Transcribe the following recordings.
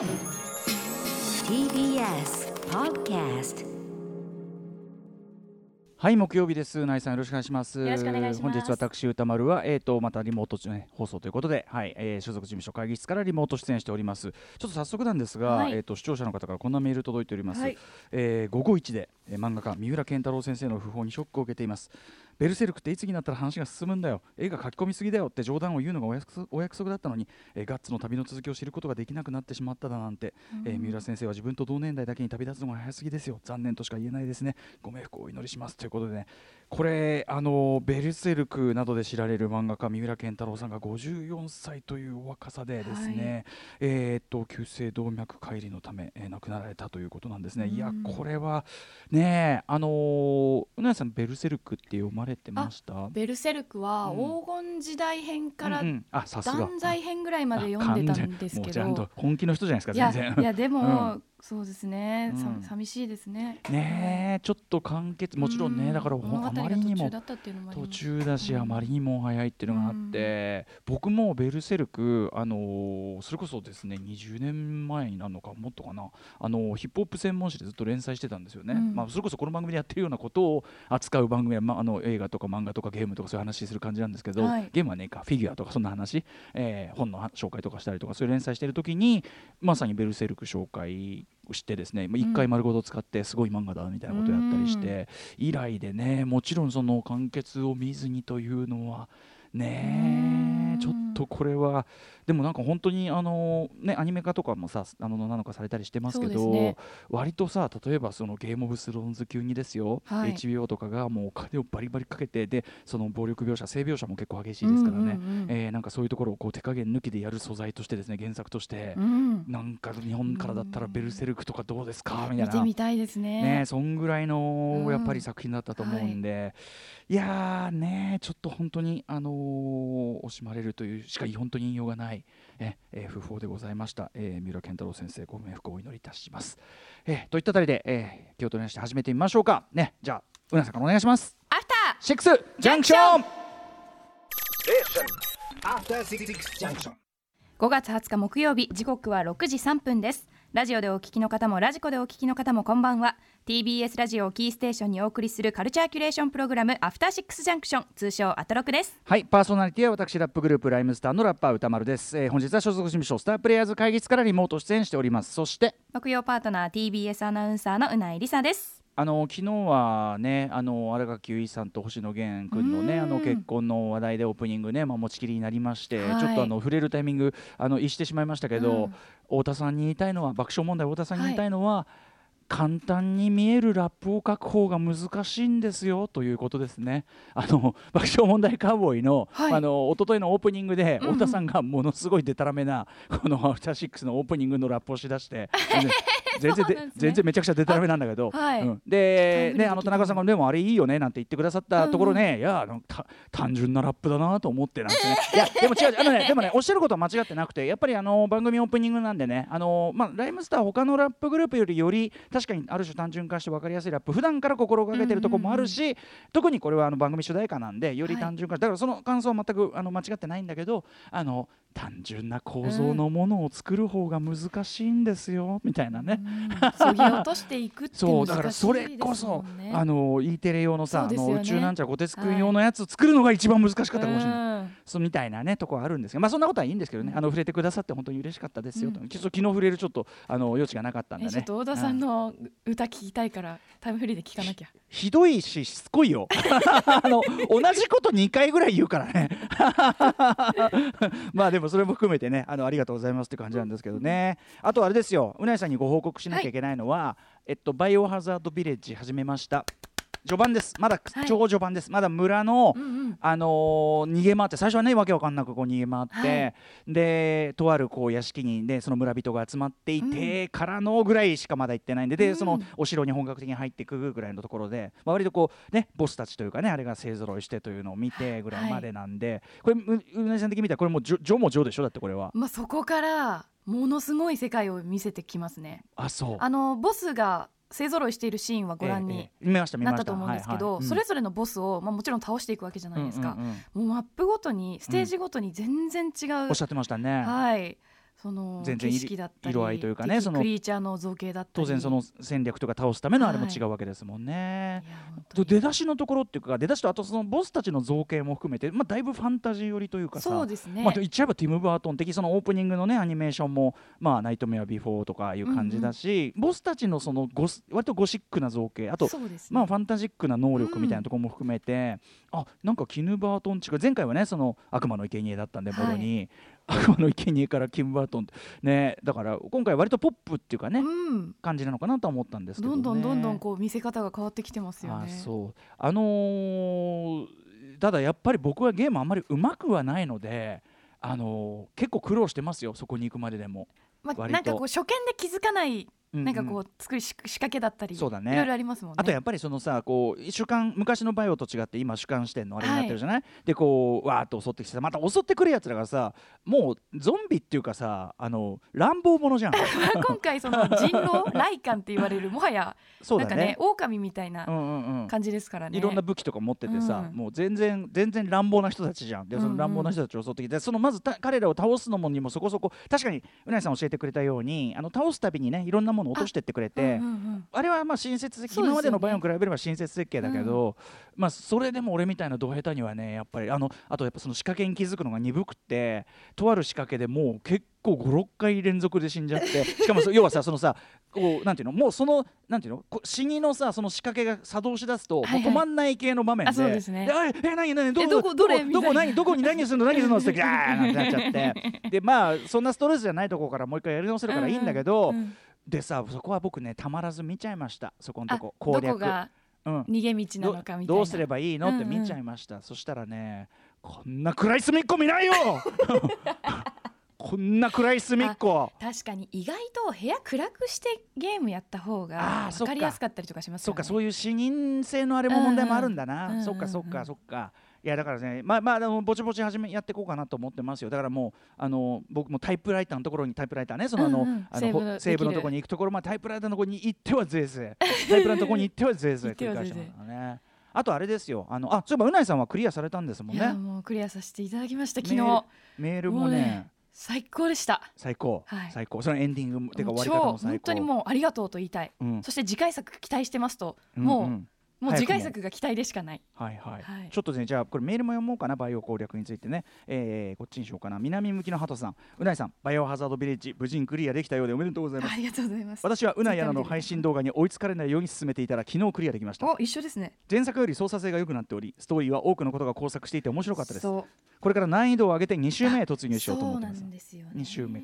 TBS Podcast はい木曜日です。ナイさんよろしくお願いします。よろしくお願いします。本日私歌丸はえっ、とまたリモート、ね、放送ということではい、えー所属事務所会議室からリモート出演しております。ちょっと早速なんですが、はい。えっ、と視聴者の方からこんなメール届いております、はい。えー午後一で、えー漫画家三浦健太郎先生の訃報にショックを受けていますベルセルクっていつになったら話が進むんだよ。絵が書き込みすぎだよって冗談を言うのがお約束だったのに、えーガッツの旅の続きを知ることができなくなってしまっただなんて、えー三浦先生は自分と同年代だけに旅立つのが早すぎですよ。残念としか言えないですね。ご冥福をお祈りします。ということでねこれあのベルセルクなどで知られる漫画家三浦健太郎さんが54歳というお若さでですね、えーっと急性動脈解離のため、えー亡くなられたということなんですね、いやうんこれはねあのーうなやさんベルセルクって読まれてました？ベルセルクはうん。黄金時代編からあさすが。断罪編ぐらいまで読んでたんですけあ完全もうん本気の人じゃないですか全然。いやでも、そうですね、さうん。寂しいですね。ねえちょっと完結もちろんね、うだからあまりにも途中だし、うん。あまりにも早いっていうのがあって、僕もベルセルク、あのーそれこそですね20年前になるのかもっとかな、あのーヒップホップ専門誌でずっと連載してたんですよね、うん。まあ、それこそこの番組でやってるようなことを扱う番組は、まあ、あの映画とか漫画とかゲームとかそういう話する感じなんですけど、はい。ゲームはねかフィギュアとかそんな話、えー本の紹介とかしたりとかそういう連載してる時にまさにベルセルク紹介をしてですね、まあ一回丸ごと使ってすごい漫画だみたいなことをやったりして、以来でねもちろんその完結を見ずにというのはねうん。ちょっとこれはでもなんか本当にあのねアニメ化とかもさあのなのかされたりしてますけどね。割とさ例えばそのゲームオブスローンズ級にですよ、はい。HBO とかがもうお金をバリバリかけてでその暴力描写性描写も結構激しいですからね、うんうんうんえーなんかそういうところをこう手加減抜きでやる素材としてですね原作として、うん。なんか日本からだったらベルセルクとかどうですか？みたいな。見てみたいですね。ね、そんぐらいのうん。やっぱり作品だったと思うんで、い、やーねちょっと本当にあのー惜しまれるというしか本当に言いようがないえ、えー訃報でございました、えー三浦健太郎先生ご冥福をお祈りいたします、えーといったあたりで、えー、気を取り直して始めてみましょうかねじゃあうなさんからお願いしますアフターシックスジャンクション After Six Junction. 5月20日木曜日時刻は6時3分ですラジオでお聞きの方もラジコでお聞きの方もこんばんは。TBS ラジオをキーステーションにお送りするカルチャーキュレーションプログラムアフターシックスジャンクション通称アトロクです。はいパーソナリティは私ラップグループライムスターのラッパー歌丸です、えー本日は所属事務所スタープレイヤーズ会議室からリモート出演しております。そして木曜パートナー TBS アナウンサーのうないりさですあの昨日はねあの新垣結衣さんと星野源君のねうん。あの結婚の話題でオープニングね、まあ、持ちきりになりまして、はい。ちょっとあの触れるタイミングあの逸してしまいましたけど、うん。太田さんに言いたいのは爆笑問題太田さんに言いたいのは、簡単に見えるラップを書く方が難しいんですよということですね。あの爆笑問題カウボーイの、はい。あの一昨日のオープニングでうん。うん太田さんがものすごいデタラメなこのアフターシックスのオープニングのラップをしだして 全然で全然めちゃくちゃデタラメなんだけど、はい。うん。でねあの田中さんがでもあれいいよねなんて言ってくださったところね、いやあのた単純なラップだなと思ってなんですね。いやでも違うあのね でもねおっしゃることは間違ってなくてやっぱりあの番組オープニングなんでねあのまあライムスター他のラップグループよりより確かにある種単純化して分かりやすいラップ普段から心がけてるところもあるし、特にこれはあの番組主題歌なんでより単純化、だからその感想は全くあの間違ってないんだけどあの単純な構造のものを作る方が難しいんですよ、みたいなね。そぎ落としていくってそうだからそれこそ、あの E テレ用のさ、ねの宇宙なんちゃら小鉄くん用のやつ作るのが一番難しかったかもしれない。うんそうみたいなねとこはあるんですが、まあそんなことはいいんですけどね、あの触れてくださって本当に嬉しかったですよと、うんちょっと昨日触れるちょっとあの余地がなかったんでえね。ちょっと太田さんうんの歌聞きたいからタイムフリーで聞かなきゃひどいししつこいよ。あの同じこと2回ぐらい言うからね。まあでもそれも含めてねあのありがとうございますって感じなんですけどね。あとあれですようなぎさんにご報告しなきゃいけないのは、えっとバイオハザードビレッジ始めました。序盤です。まだはい。超序盤です、まだ村の、あのー逃げ回って最初はねわけわかんなくこう逃げ回って、はい。でとあるこう屋敷にでその村人が集まっていて、からのぐらいしかまだ行ってないんでで、うん。そのお城に本格的に入っていくぐらいのところで、まあ、割とこうねボスたちというかねあれが勢ぞろいしてというのを見てぐらいまでなんで、これううなぎさん的に見たらこれもうジョジョもジョでしょだってこれは。まあそこからものすごい世界を見せてきますね。あそう。あのボスが勢ぞろいしているシーンはご覧になったと思うんですけど、それぞれのボスを、まあ、もちろん倒していくわけじゃないですか、もうマップごとにステージごとに全然違う、おっしゃってましたね。はいその全然景色だったり色合いというかね敵そのクリーチャーの造形だったり。当然その戦略とか倒すためのあれもはい。違うわけですもんね。いや本当とに出だしのところっていうか出だしとあとそのボスたちの造形も含めて、まあ、だいぶファンタジー寄りというかさそうですね、まあ、言っちゃえばティム・バートン的そのオープニングのねアニメーションも「まあ、ナイトメア・ビフォー」とかいう感じだし、ボスたちのそのゴス割とゴシックな造形あとね。まあ、ファンタジックな能力みたいなところも含めて、あなんかキヌ・バートン近い前回はねその悪魔の生贄だったんでもろに、悪魔の生贄からキム・バートンねだから今回割とポップっていうかね、うん。感じなのかなとは思ったんですけど、ね、どんどんどんどんこう見せ方が変わってきてますよあねそう。あのーただやっぱり僕はゲームあんまりうまくはないので、あのー結構苦労してますよそこに行くまででも。まなんかこう初見で気づかないなんかこう作りし仕掛けだったりそうだね。いろいろありますもんね。あとやっぱりそのさこう主観昔のバイオと違って今主観視点のあれになってるじゃない、でこうわーっと襲ってきてさまた襲ってくるやつらがさもうゾンビっていうかさあの乱暴者じゃん。今回その人狼ライカンって言われるもはやそうだね。なんかね狼みたいなうんうんうん。感じですからね、いろんな武器とか持っててさ、うん。もう全然全然乱暴な人たちじゃん。でその乱暴な人たちを襲ってきて、そのまずた彼らを倒すのもにもそこそこ確かにうなぎさん教えてくれたようにあの倒すたびにねいろんなものを落としてってくれて、あれはまあ親切的、そうですよね。今までのバイオに比べれば親切設計だけど、まあそれでも俺みたいなド下手にはねやっぱりあのあとやっぱその仕掛けに気づくのが鈍くってとある仕掛けでもう結構56回連続で死んじゃって しかもそ要はさそのさこうなんていうのもうそのなんていうのこ死にのさその仕掛けが作動しだすと、はいはい。止まんない系の場面であそうですね。あええ何何どどこどれどこ何どこに何するの何するの ってギャーってなっちゃって。でまあそんなストレスじゃないところからもう一回やり直せるからいいんだけど、うんうんでさそこは僕ねたまらず見ちゃいました。そこのとあこど攻略うん、逃げ道なのかみたいな。どどうすればいいの？って見ちゃいました、そしたらねこんな暗い隅っこ見ないよ！こんな暗い隅っこ。確かに意外と部屋暗くしてゲームやった方あが分か。りやすかったりとかしますよね。そっかそういう視認性のあれも問題もあるんだな、うんうんそっかそっかうんうんそっかいやだからねまあまああのぼちぼち始めやっていこうかなと思ってますよ。だからもうあの僕もタイプライターのところにタイプライターねそのあの,、うんうん。あのセーブできる。ほセーブのところに行くところまでタイプライターのところに行ってはぜいぜいタイプライターのところに行ってはぜいぜい繰り返してますからねあとあれですよ。あのあそういえばうないさんはクリアされたんですもんいやねもうクリアさせていただきました昨日。メールももうね最高でした。最高、はい。最高。そのエンディングってかもう終わり方超も最高。本当にもうありがとうと言いたい、うん。そして次回作期待してますと、うんもう、うんも。う次回作が期待でしかない。はいはい、はい。ちょっとねじゃあこれメールも読もうかなバイオ攻略についてね、えー、こっちにしようかな。南向きの鳩さん。うないさんバイオハザードビレッジ無事にクリアできたようでおめでとうございます。ありがとうございます。私はうないアナの配信動画に追いつかれないように進めていたら昨日クリアできました。お一緒ですね。前作より操作性が良くなっておりストーリーは多くのことが交錯していて面白かったです。これから難易度を上げて2周目へ突入しようと思ってます。そうなんですよね。二周目。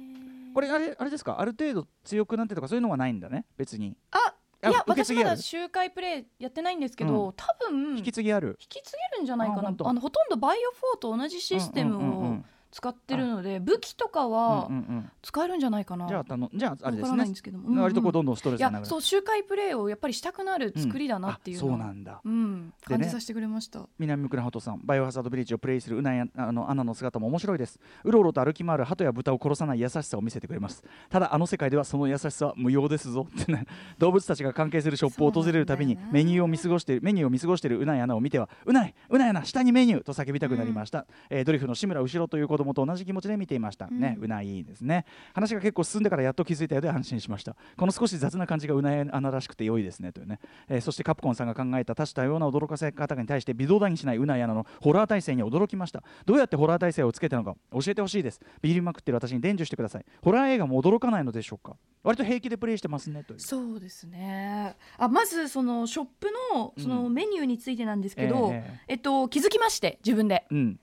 これあれあれですか？ある程度強くなってとかそういうのはないんだね？別に。あいや私まだ周回プレイやってないんですけど、う多分引き継ぎある？引き継げるんじゃないかな。あのほとんどバイオ4と同じシステムを使ってるので、武器とかはうんうんうん。使えるんじゃないかな、じゃあたのじゃああれですねわからないんですけども、割とこううんうん。どんどんストレスがそう周回プレイをやっぱりしたくなる作りだなっていうのあはそうなんだ。うん、感じさせてくれました、南向鳩さんバイオハザードビレッジをプレイするうなやあのアナの姿も面白いです。うろうろと歩き回る鳩や豚を殺さない優しさを見せてくれます。ただあの世界ではその優しさは無用ですぞってね。動物たちが関係するショップを訪れるたびにメニューを見過ごしているメニューを見過ごしているうないアナを見てはうないうないアナ下にメニューと叫びたくなりました、えードリフの志村後ろという子供と同じ気持ちで見ていました、ねうないですね。話が結構進んでからやっと気づいたようで安心しました。この少し雑な感じがうないアナらしくて良いですねというね、えーそしてカプコンさんが考えた多種多様な驚かせ方に対して微動だにしないうないアナのホラー体制に驚きました。どうやってホラー体制をつけてるのか教えてほしいです。ビビりまくってる私に伝授してください。ホラー映画も驚かないのでしょうか。割と平気でプレイしてますねという。そうですね。あまずそのショップのそのメニューについてなんですけど、え。えっと、気づきまして自分で。うん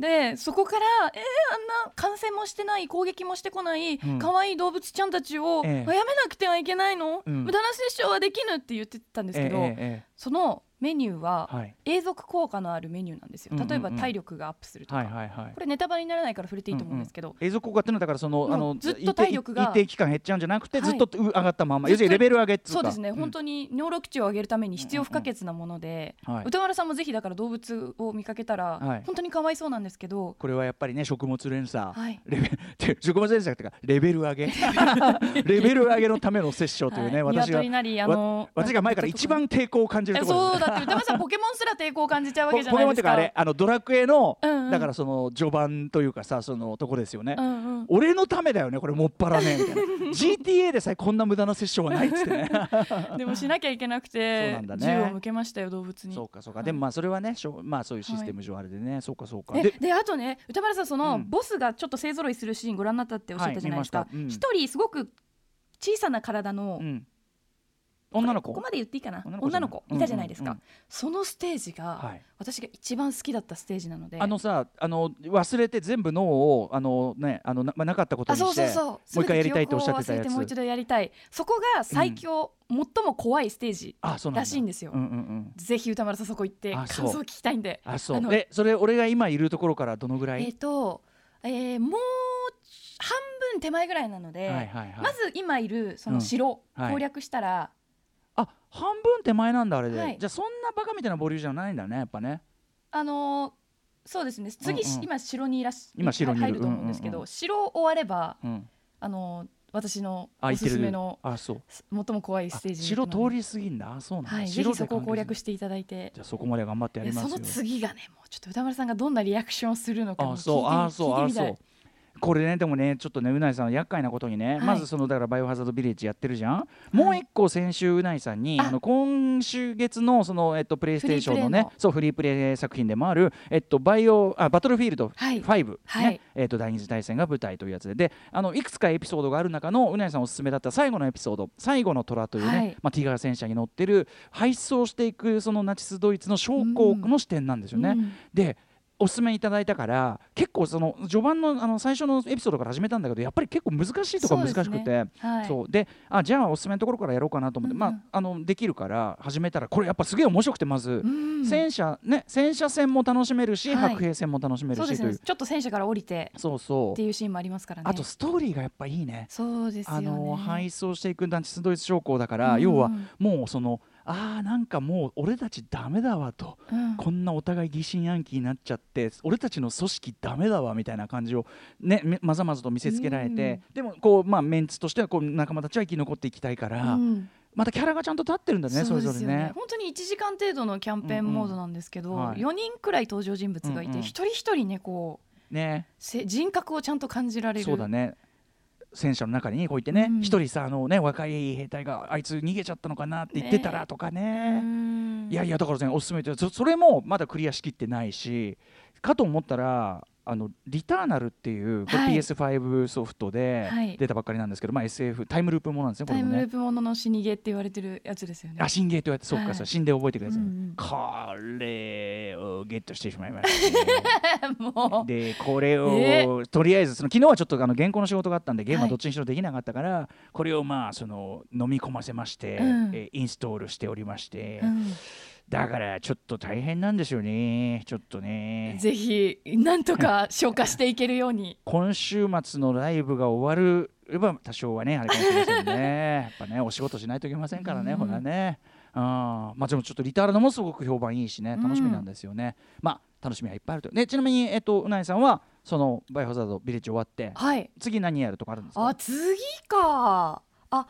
でそこからえー、あんな感染もしてない攻撃もしてこないうん。可愛い動物ちゃんたちを、えやめなくてはいけないの、うん。無駄な殺生はできぬって言ってたんですけど、えええ。そのメニューは永続効果のあるメニューなんですよ。うんうんうん。例えば体力がアップするとか、これネタバレにならないから触れていいと思うんですけど、永続効果っていうのはだからそのあのずっと体力が。一定期間減っちゃうんじゃなくて、はい。ずっとう上がったまま。要するにレベル上げっていうか。そうですね、ん。本当に尿力値を上げるために必要不可欠なもので、はい。歌丸さんもぜひだから動物を見かけたら、はい。本当にかわいそうなんですけど、これはやっぱりね食物連鎖、はい。レベて 食物連鎖っていうかレベル上げ。レベル上げのための殺生というね、はい。私が。鶏なりあの私が前から一番抵抗を感じるところですえそうだって歌丸さんポケモンすら抵抗を感じちゃうわけじゃポケモンっていうかあないですかれあのドラクエの、うんうん。だからその序盤というかさそのとこですよね、うんうん。俺のためだよねこれもっぱらねみたいな。GTA でさえこんな無駄なセッションはないっつってね。でもしなきゃいけなくそうてなんだね。銃を向けましたよ動物に。そうかそうか、はいでもまあそれはねしょうまあそういうシステム上あれでね、そうかそうか。えでであとね歌丸さんその、うん。ボスがちょっと勢ぞろいするシーンご覧になったっておっしゃったじゃないですか。一、た。うん。人すごく小さな体の、うん、女の子？ここまで言っていいかな？女女の子。いたじゃないですか、うんうんそのステージが、はい。私が一番好きだったステージなので。あのさあの忘れて全部脳をあのねあのな,、まあ、なかったことあにしてもう一回やりたいとおっしゃってたやつ。もう一度やりたい。そこが最強、最も怖いステージらしいんですよ。うんうんうん。ぜひ歌丸さんそこ行って感想を聞きたいんで。あそう。あのえそれ俺が今いるところからどのぐらい、えっ、と、えーもう半分手前ぐらいなので、はいはいはい。まず今いるその城、うん。はい。攻略したら、あ半分手前なんだあれで、はい。じゃあそんなバカみたいなボリューじゃないんだねやっぱね。あのーそうですね。次、うんうん。今城にいらっし今城に入ると思うんですけど、うんうん。うん城終わればうん。あのー私のあおすすめのあそう。最も怖いステージ城通り過ぎんだ。あそうなんだ、はい、ぜひそこを攻略していただいて。じゃあそこまで頑張ってやりますその次がねもうちょっと歌丸さんがどんなリアクションをするのかもあ聞いてそう。あそう。あそうこれねでもねちょっとねうないさん厄介なことにね、はい。まずそのだからバイオハザードビレッジやってるじゃん、もう一個先週うないさんにああの今週月のそのえっとプレイステーションのねそうフリープレイ作品でもあるえっとバイオあバトルフィールドはい。5、ね。はい。えっと第二次大戦が舞台というやつで。であのいくつかエピソードがある中のうないさんおすすめだった最後のエピソード。最後の虎というね、はい。まあティガー戦車に乗ってる敗走していくそのナチスドイツの将校の視点なんですよね。うん。でおすすめいただいたから結構その序盤のあの最初のエピソードから始めたんだけどやっぱり結構難しいとか難しくて。そう。であじゃあおすすめのところからやろうかなと思って、うんまああのできるから始めたらこれやっぱすげえ面白くてまず、うん戦車ね戦車戦も楽しめるし、はい。白兵戦も楽しめるしという。ちょっと戦車から降りてそうそっていうシーンもありますからね。あとストーリーがやっぱいいね。そうですよね。あの敗走していくナチスドイツ将校だから、うん。要はもうそのあーなんかもう俺たちダメだわと。うん。こんなお互い疑心暗鬼になっちゃって俺たちの組織ダメだわみたいな感じをねめまざまざと見せつけられて、でもこうまあメンツとしてはこう仲間たちは生き残っていきたいから、うん。またキャラがちゃんと立ってるんだねそそうれぞれね。本当に1時間程度のキャンペーンモードなんですけど、うんうんはい。4人くらい登場人物がいて、うんうん。一人一人ねこうね。せ人格をちゃんと感じられる。そうだね戦車の中にこういってねうん。一、人さあのね若い兵隊があいつ逃げちゃったのかなって言ってたらとかね。うん。いやいやだからねおすすめってそそれもまだクリアしきってないしかと思ったらあのリターナルっていうこれはい。PS5 ソフトではい。出たばっかりなんですけど、まあ SF タイムループものなんですねこタイムルれもね。ープものの死にゲーって言われてるやつですよね。あ死んゲーってそうか、はい。そう死んで覚えてくるやつ、うんうんこれをゲットしてしまいました、でこれを、え？とりあえずその昨日はちょっとあの原稿の仕事があったんでゲームはどっちにしろできなかったから、これをまあその飲み込ませまして、うん。えインストールしておりまして、うんだからちょっと大変なんですよね。ちょっとね。ぜひなんとか消化していけるように。今週末のライブが終われば多少はねあれかもしれませんね。やっぱねお仕事しないといけませんからね、うん。ほらね。あまあでもちょっとリターナルもすごく評判いいしね楽しみなんですよね、まあ楽しみはいっぱいあると。でちなみにえっとうないさんはそのバイオハザードビレッジ終わってはい。次何やるとかあるんですか？あ次か。あ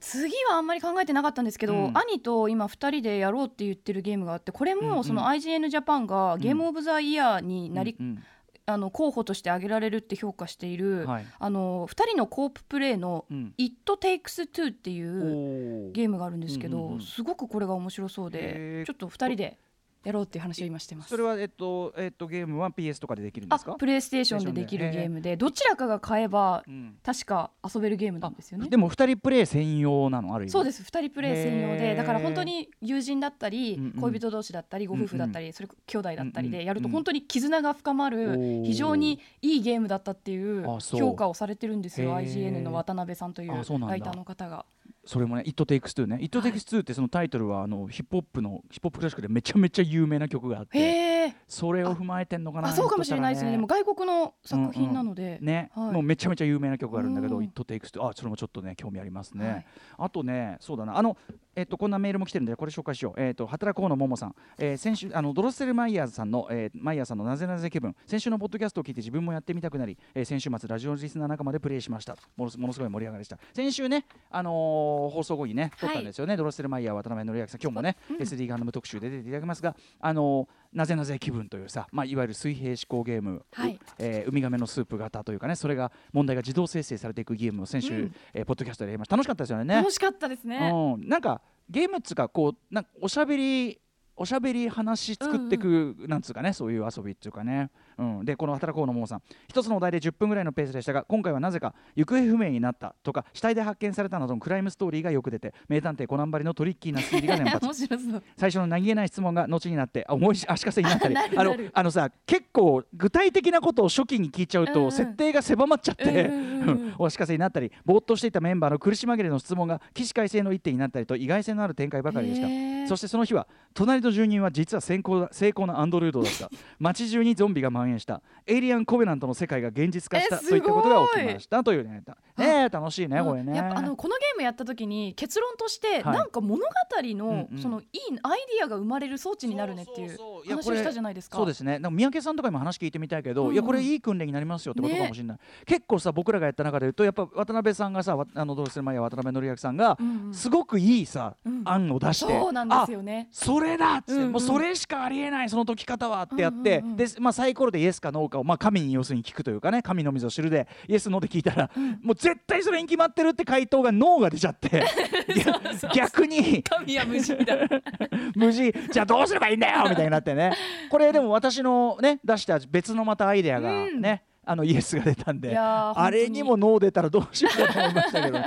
次はあんまり考えてなかったんですけど、うん。兄と今2人でやろうって言ってるゲームがあってこれうんうん。もその IGN ジャパンがゲームオブザイヤーになり、うんあの候補として挙げられるって評価している、うんはい。あの2人のコーププレイのうん「It Takes Two」っていうゲームがあるんですけど、うんうんうん。すごくこれが面白そうへでー。ちょっと2人でやろうっていう話を今してます。それはえっとえっとゲームは PS とかでできるんであすか？プレイステーションでで。きるゲームでどちらかが買えばうん。確か遊べるゲームなんですよね。でも二人プレイ専用なの？ある意味。そうです。2人プレイ専用でだから本当に友人だったり、恋人同士だったりご夫婦だったり、それ兄弟だったりでやると本当に絆が深まる、非常にいいゲームだったっていう評価をされてるんですよ。IGN の渡辺さんというライターの方が。それもね「It Takes Two ね「It Takes Two」ってそのタイトルはあのヒップホップのヒップホップクラシックでめちゃめちゃ有名な曲があってそれを踏まえてんのかなあそうかもしれないですね。でも外国の作品なので、ね、はい。もうめちゃめちゃ有名な曲があるんだけど「うん。It Takes Two」あそれもちょっとね興味ありますね、はい。あとねそうだな。あのえっとこんなメールも来てるんでこれ紹介しよう。えっと働こうのももさん、えー先週あのドロッセルマイヤーズさんの、えーマイヤーさんのなぜなぜ気分。先週のポッドキャストを聞いて自分もやってみたくなり、えー先週末ラジオリスナー仲間でプレイしました。ものすものすごい盛り上がりでした。先週ねあののー放送後にね撮ったんですよね、ドロッセルマイヤー渡辺則明さん。今日もね、SD ガンダム特集で出ていただきますがあのーなぜなぜ気分というさ、まあ、いわゆる水平思考ゲーム、はい。えーウミガメのスープ型というかねそれが問題が自動生成されていくゲームを先週、うん。えーポッドキャストでやりました。楽しかったですよね。楽しかったですね。うん、なんかゲームっつうかこうなんかおしゃべりおしゃべり話作っていく、なんつうかねそういう遊びっていうかね、うん、でこの働こうのももさん。一つのお題で10分ぐらいのペースでしたが今回はなぜか行方不明になったとか死体で発見されたなどのクライムストーリーがよく出て名探偵コナンばりのトリッキーな推理が連発。最初の何気ない質問が後になってあ思いし足かせになったり あのあのさ結構具体的なことを初期に聞いちゃうと、うんうん。設定が狭まっちゃって、うん お足かせになったりぼーっとしていたメンバーの苦し紛れの質問が起死回生の一手になったりと意外性のある展開ばかりでした。そしてその日は隣の住人は実は成功な成功なアンドロイドだった。街中にゾンビが蔓延したエイリアンコベナントの世界が現実化したといったことが起きましたというねた。ねえ楽しいねこれね。やっぱあのこのゲームやった時に結論として、はい。なんか物語の、そのいいアイディアが生まれる装置になるねっていう話をしたじゃないですか。そうですね。三宅さんとかにも話聞いてみたいけど、いやこれいい訓練になりますよってことかもしれない、結構さ僕らがやった中で言うとやっぱ渡辺さんがさわあのどうする前や渡辺則明さんが、すごくいいさ、うん案を出してそうなんですよね。それだっつって、もうそれしかありえないその解き方はってやって、で、まあ、サイコロでイエスかノーかを、まあ、神に要するに聞くというかね神のみぞ知るでイエスノーで聞いたら、もう絶対それに決まってるって回答がノーが出ちゃって 逆逆に神は無事だ。無事じゃあどうすればいいんだよみたいになってね。これでも私のね出した別のまたアイデアがね、あのイエスが出たんであれにもノー出たらどうしようかと思いましたけど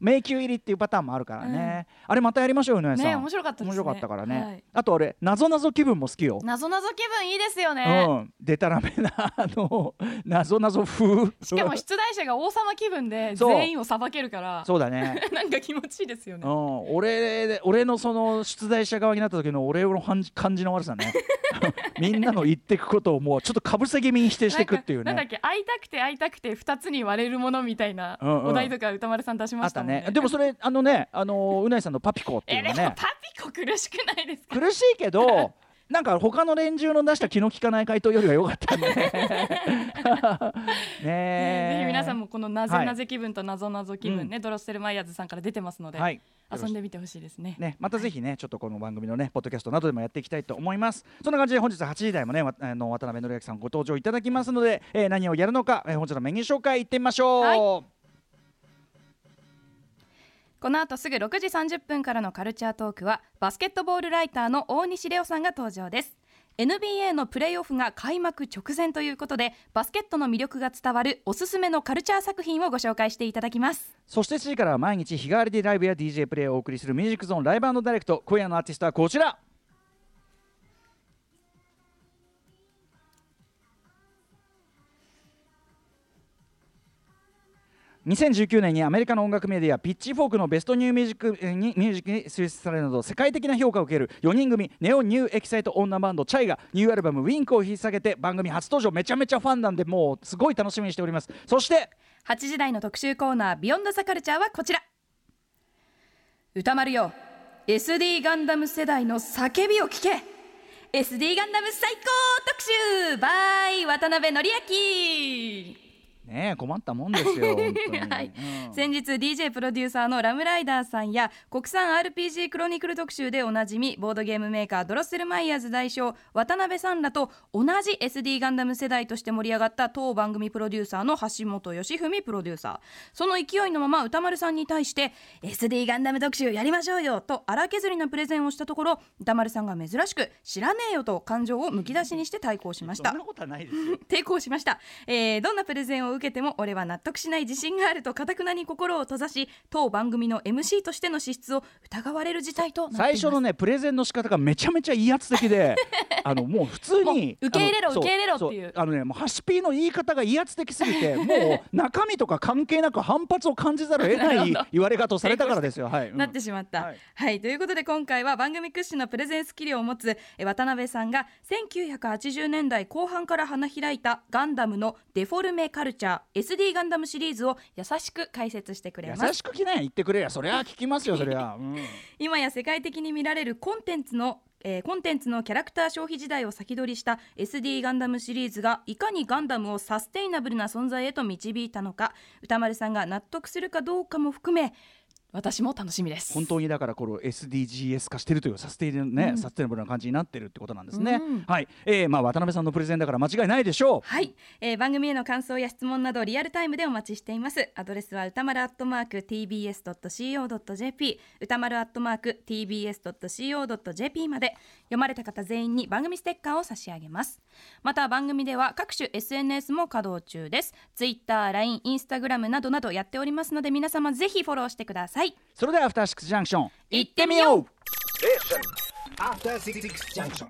迷宮入りっていうパターンもあるからね、あれまたやりましょうよねさん。ね面白かったですね。面白かったからね、はい。あとあれなぞなぞ気分も好きよ、なぞなぞ気分いいですよね、うん、でたらめなあのなぞなぞ風。しかも出題者が王様気分で全員を裁けるから。そうだね。なんか気持ちいいですよね。うん、俺で俺のその出題者側になった時の俺の感じの悪さね。みんなの言ってくことをもうちょっとかぶせ気味に否定していくっていうね。なんだっけ会いたくて会いたくて二つに割れるものみたいなお題とか歌丸さん出しましたねね。でもそれあのねあのうないさんのパピコっていうのね。えでもパピコ苦しくないですか？苦しいけど なんか他の連中の出した気の利かない回答よりは良かったね。ねえ。ぜひ皆さんもこのなぜはい。なぜ気分となぞなぞ気分ね、ドロッセルマイヤーズさんから出てますので、はい。遊んでみてほしいですね。ね、またぜひね、ちょっとこの番組のね、ポッドキャストなどでもやっていきたいと思います。そんな感じで本日8時台もね、わあの渡辺則明さんご登場いただきますので、えー何をやるのか、えー本日のメニュー紹介いってみましょう。はいこの後すぐ6時30分からのカルチャートークはバスケットボールライターの大西レオさんが登場です NBA のプレーオフが開幕直前ということでバスケットの魅力が伝わるおすすめのカルチャー作品をご紹介していただきますそして7時からは毎日日替わりでライブや DJ プレイをお送りするミュージックゾーンライブダイレクト。今夜のアーティストはこちら。2019年にアメリカの音楽メディア Pitchforkの Best New Music にミュージックに選出されるなど世界的な評価を受ける4人組ネオニューエキサイトオンナバンドチャイがニューアルバム「WINKを引っ提げて番組初登場めちゃめちゃファンなんでもうすごい楽しみにしておりますそして8時台の特集コーナービヨンドザカルチャーはこちら歌丸よ SD ガンダム世代の叫びを聞け SD ガンダム最高特集 by 渡辺則明ねえ困ったもんですよ はい。うん。先日 DJ プロデューサーのラムライダーさんや国産 RPG クロニクル特集でおなじみボードゲームメーカードロッセルマイヤーズ代表渡辺さんらと同じ SD ガンダム世代として盛り上がった当番組プロデューサーの橋本義文プロデューサー。その勢いのまま歌丸さんに対して SD ガンダム特集やりましょうよと荒削りなプレゼンをしたところ歌丸さんが珍しく知らねえよと感情をむき出しにして対抗しました。そんなことはないですよ。抵抗しました、えーどんなプレゼンを受けても俺は納得しない自信があるとかたくなに心を閉ざし当番組の MC としての資質を疑われる事態となっています。最初のねプレゼンの仕方がめちゃめちゃ威圧的で あのもう普通に受け入れろ受け入れろっていう。そあのねもうハシピーの言い方が威圧的すぎてもう中身とか関係なく反発を感じざるを得ない言われ方をされたからですよ。はい、うんなってしまった、ははい。い、ということで今回は番組屈指のプレゼンスキルを持つえ渡辺さんが1980年代後半から花開いたガンダムのデフォルメカルチャー SD ガンダムシリーズを優しく解説してくれます。優しくきね言ってくれや。そりゃ聞きますよそりゃ、うん。今や世界的に見られるコンテンツのえーコンテンツのキャラクター消費時代を先取りした SD ガンダムシリーズがいかにガンダムをサステイナブルな存在へと導いたのか歌丸さんが納得するかどうかも含め私も楽しみです。本当にだからこの SDGs 化してるというサステイナね、うん。サステナブルな感じになってるってことなんですね、うん。はい、えー、まあ渡辺さんのプレゼンだから間違いないでしょう。はい、えー番組への感想や質問などリアルタイムでお待ちしています。アドレスは歌丸アットマーク tbs.co.jp 歌丸アットマーク tbs.co.jp まで。読まれた方全員に番組ステッカーを差し上げます。また番組では各種 SNS も稼働中です。Twitter、LINE、Instagram などなどやっておりますので皆様ぜひフォローしてくださいそれではアフターシックスジャンクション行ってみようう After Six Junction.